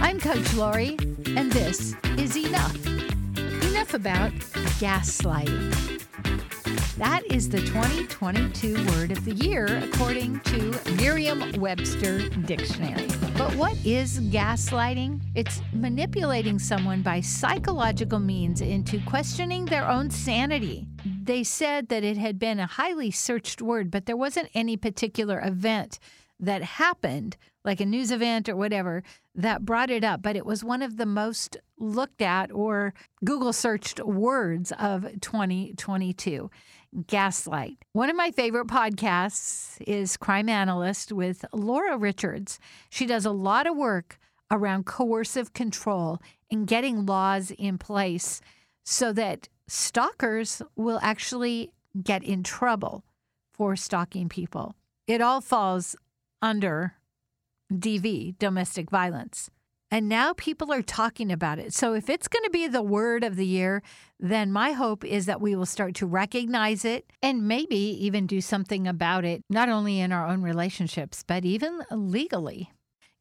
I'm Coach Lori, and this is Enough. Enough about gaslighting. That is the 2022 word of the year, according to Merriam Webster Dictionary. But what is gaslighting? It's manipulating someone by psychological means into questioning their own sanity. They said that it had been a highly searched word, but there wasn't any particular event that happened, like a news event or whatever, that brought it up. But it was one of the most looked at or Google searched words of 2022 gaslight. One of my favorite podcasts is Crime Analyst with Laura Richards. She does a lot of work around coercive control and getting laws in place so that stalkers will actually get in trouble for stalking people. It all falls under DV, domestic violence. And now people are talking about it. So if it's going to be the word of the year, then my hope is that we will start to recognize it and maybe even do something about it, not only in our own relationships, but even legally.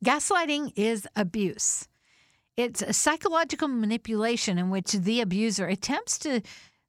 Gaslighting is abuse. It's a psychological manipulation in which the abuser attempts to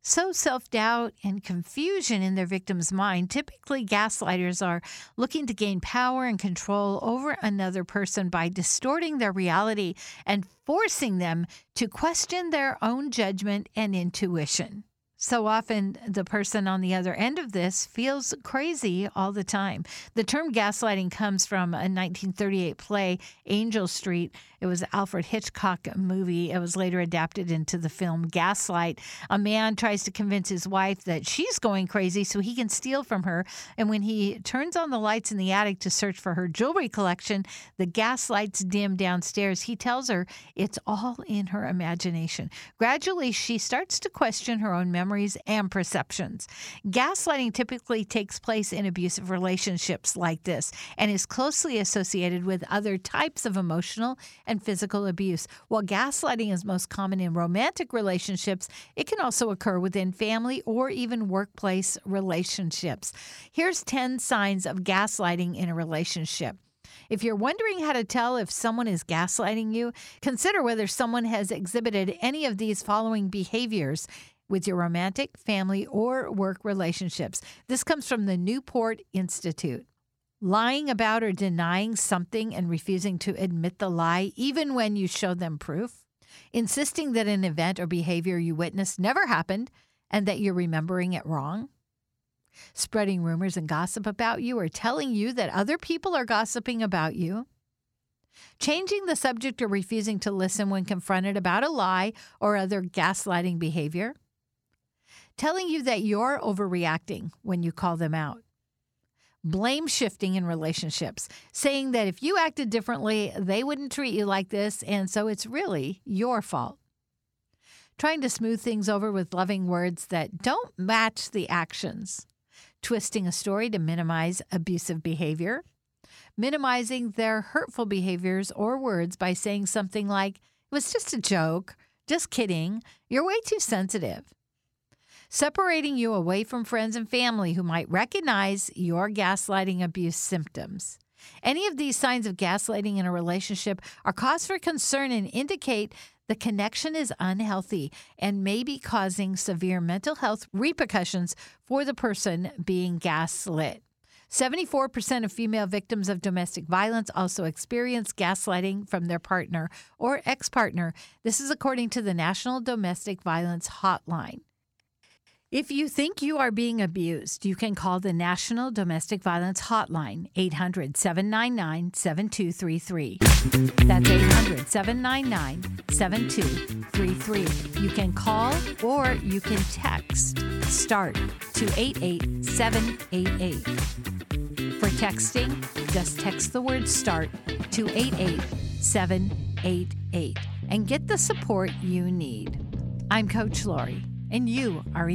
sow self doubt and confusion in their victim's mind. Typically, gaslighters are looking to gain power and control over another person by distorting their reality and forcing them to question their own judgment and intuition. So often, the person on the other end of this feels crazy all the time. The term gaslighting comes from a 1938 play, Angel Street. It was Alfred Hitchcock movie. It was later adapted into the film Gaslight. A man tries to convince his wife that she's going crazy so he can steal from her. And when he turns on the lights in the attic to search for her jewelry collection, the gas lights dim downstairs. He tells her it's all in her imagination. Gradually, she starts to question her own memory memories and perceptions. Gaslighting typically takes place in abusive relationships like this and is closely associated with other types of emotional and physical abuse. While gaslighting is most common in romantic relationships, it can also occur within family or even workplace relationships. Here's 10 signs of gaslighting in a relationship. If you're wondering how to tell if someone is gaslighting you, consider whether someone has exhibited any of these following behaviors with your romantic, family, or work relationships. This comes from the Newport Institute. Lying about or denying something and refusing to admit the lie, even when you show them proof. Insisting that an event or behavior you witnessed never happened and that you're remembering it wrong. Spreading rumors and gossip about you or telling you that other people are gossiping about you. Changing the subject or refusing to listen when confronted about a lie or other gaslighting behavior telling you that you're overreacting when you call them out. Blame shifting in relationships, saying that if you acted differently, they wouldn't treat you like this, and so it's really your fault. Trying to smooth things over with loving words that don't match the actions. Twisting a story to minimize abusive behavior. Minimizing their hurtful behaviors or words by saying something like, it was just a joke, just kidding, you're way too sensitive separating you away from friends and family who might recognize your gaslighting abuse symptoms. Any of these signs of gaslighting in a relationship are cause for concern and indicate the connection is unhealthy and may be causing severe mental health repercussions for the person being gaslit. 74% of female victims of domestic violence also experience gaslighting from their partner or ex partner. This is according to the National Domestic Violence Hotline. If you think you are being abused, you can call the National Domestic Violence Hotline, 800 799 7233. That's 800 799 7233. You can call or you can text START to 88788. For texting, just text the word START to 88788 and get the support you need. I'm Coach Lori, and you are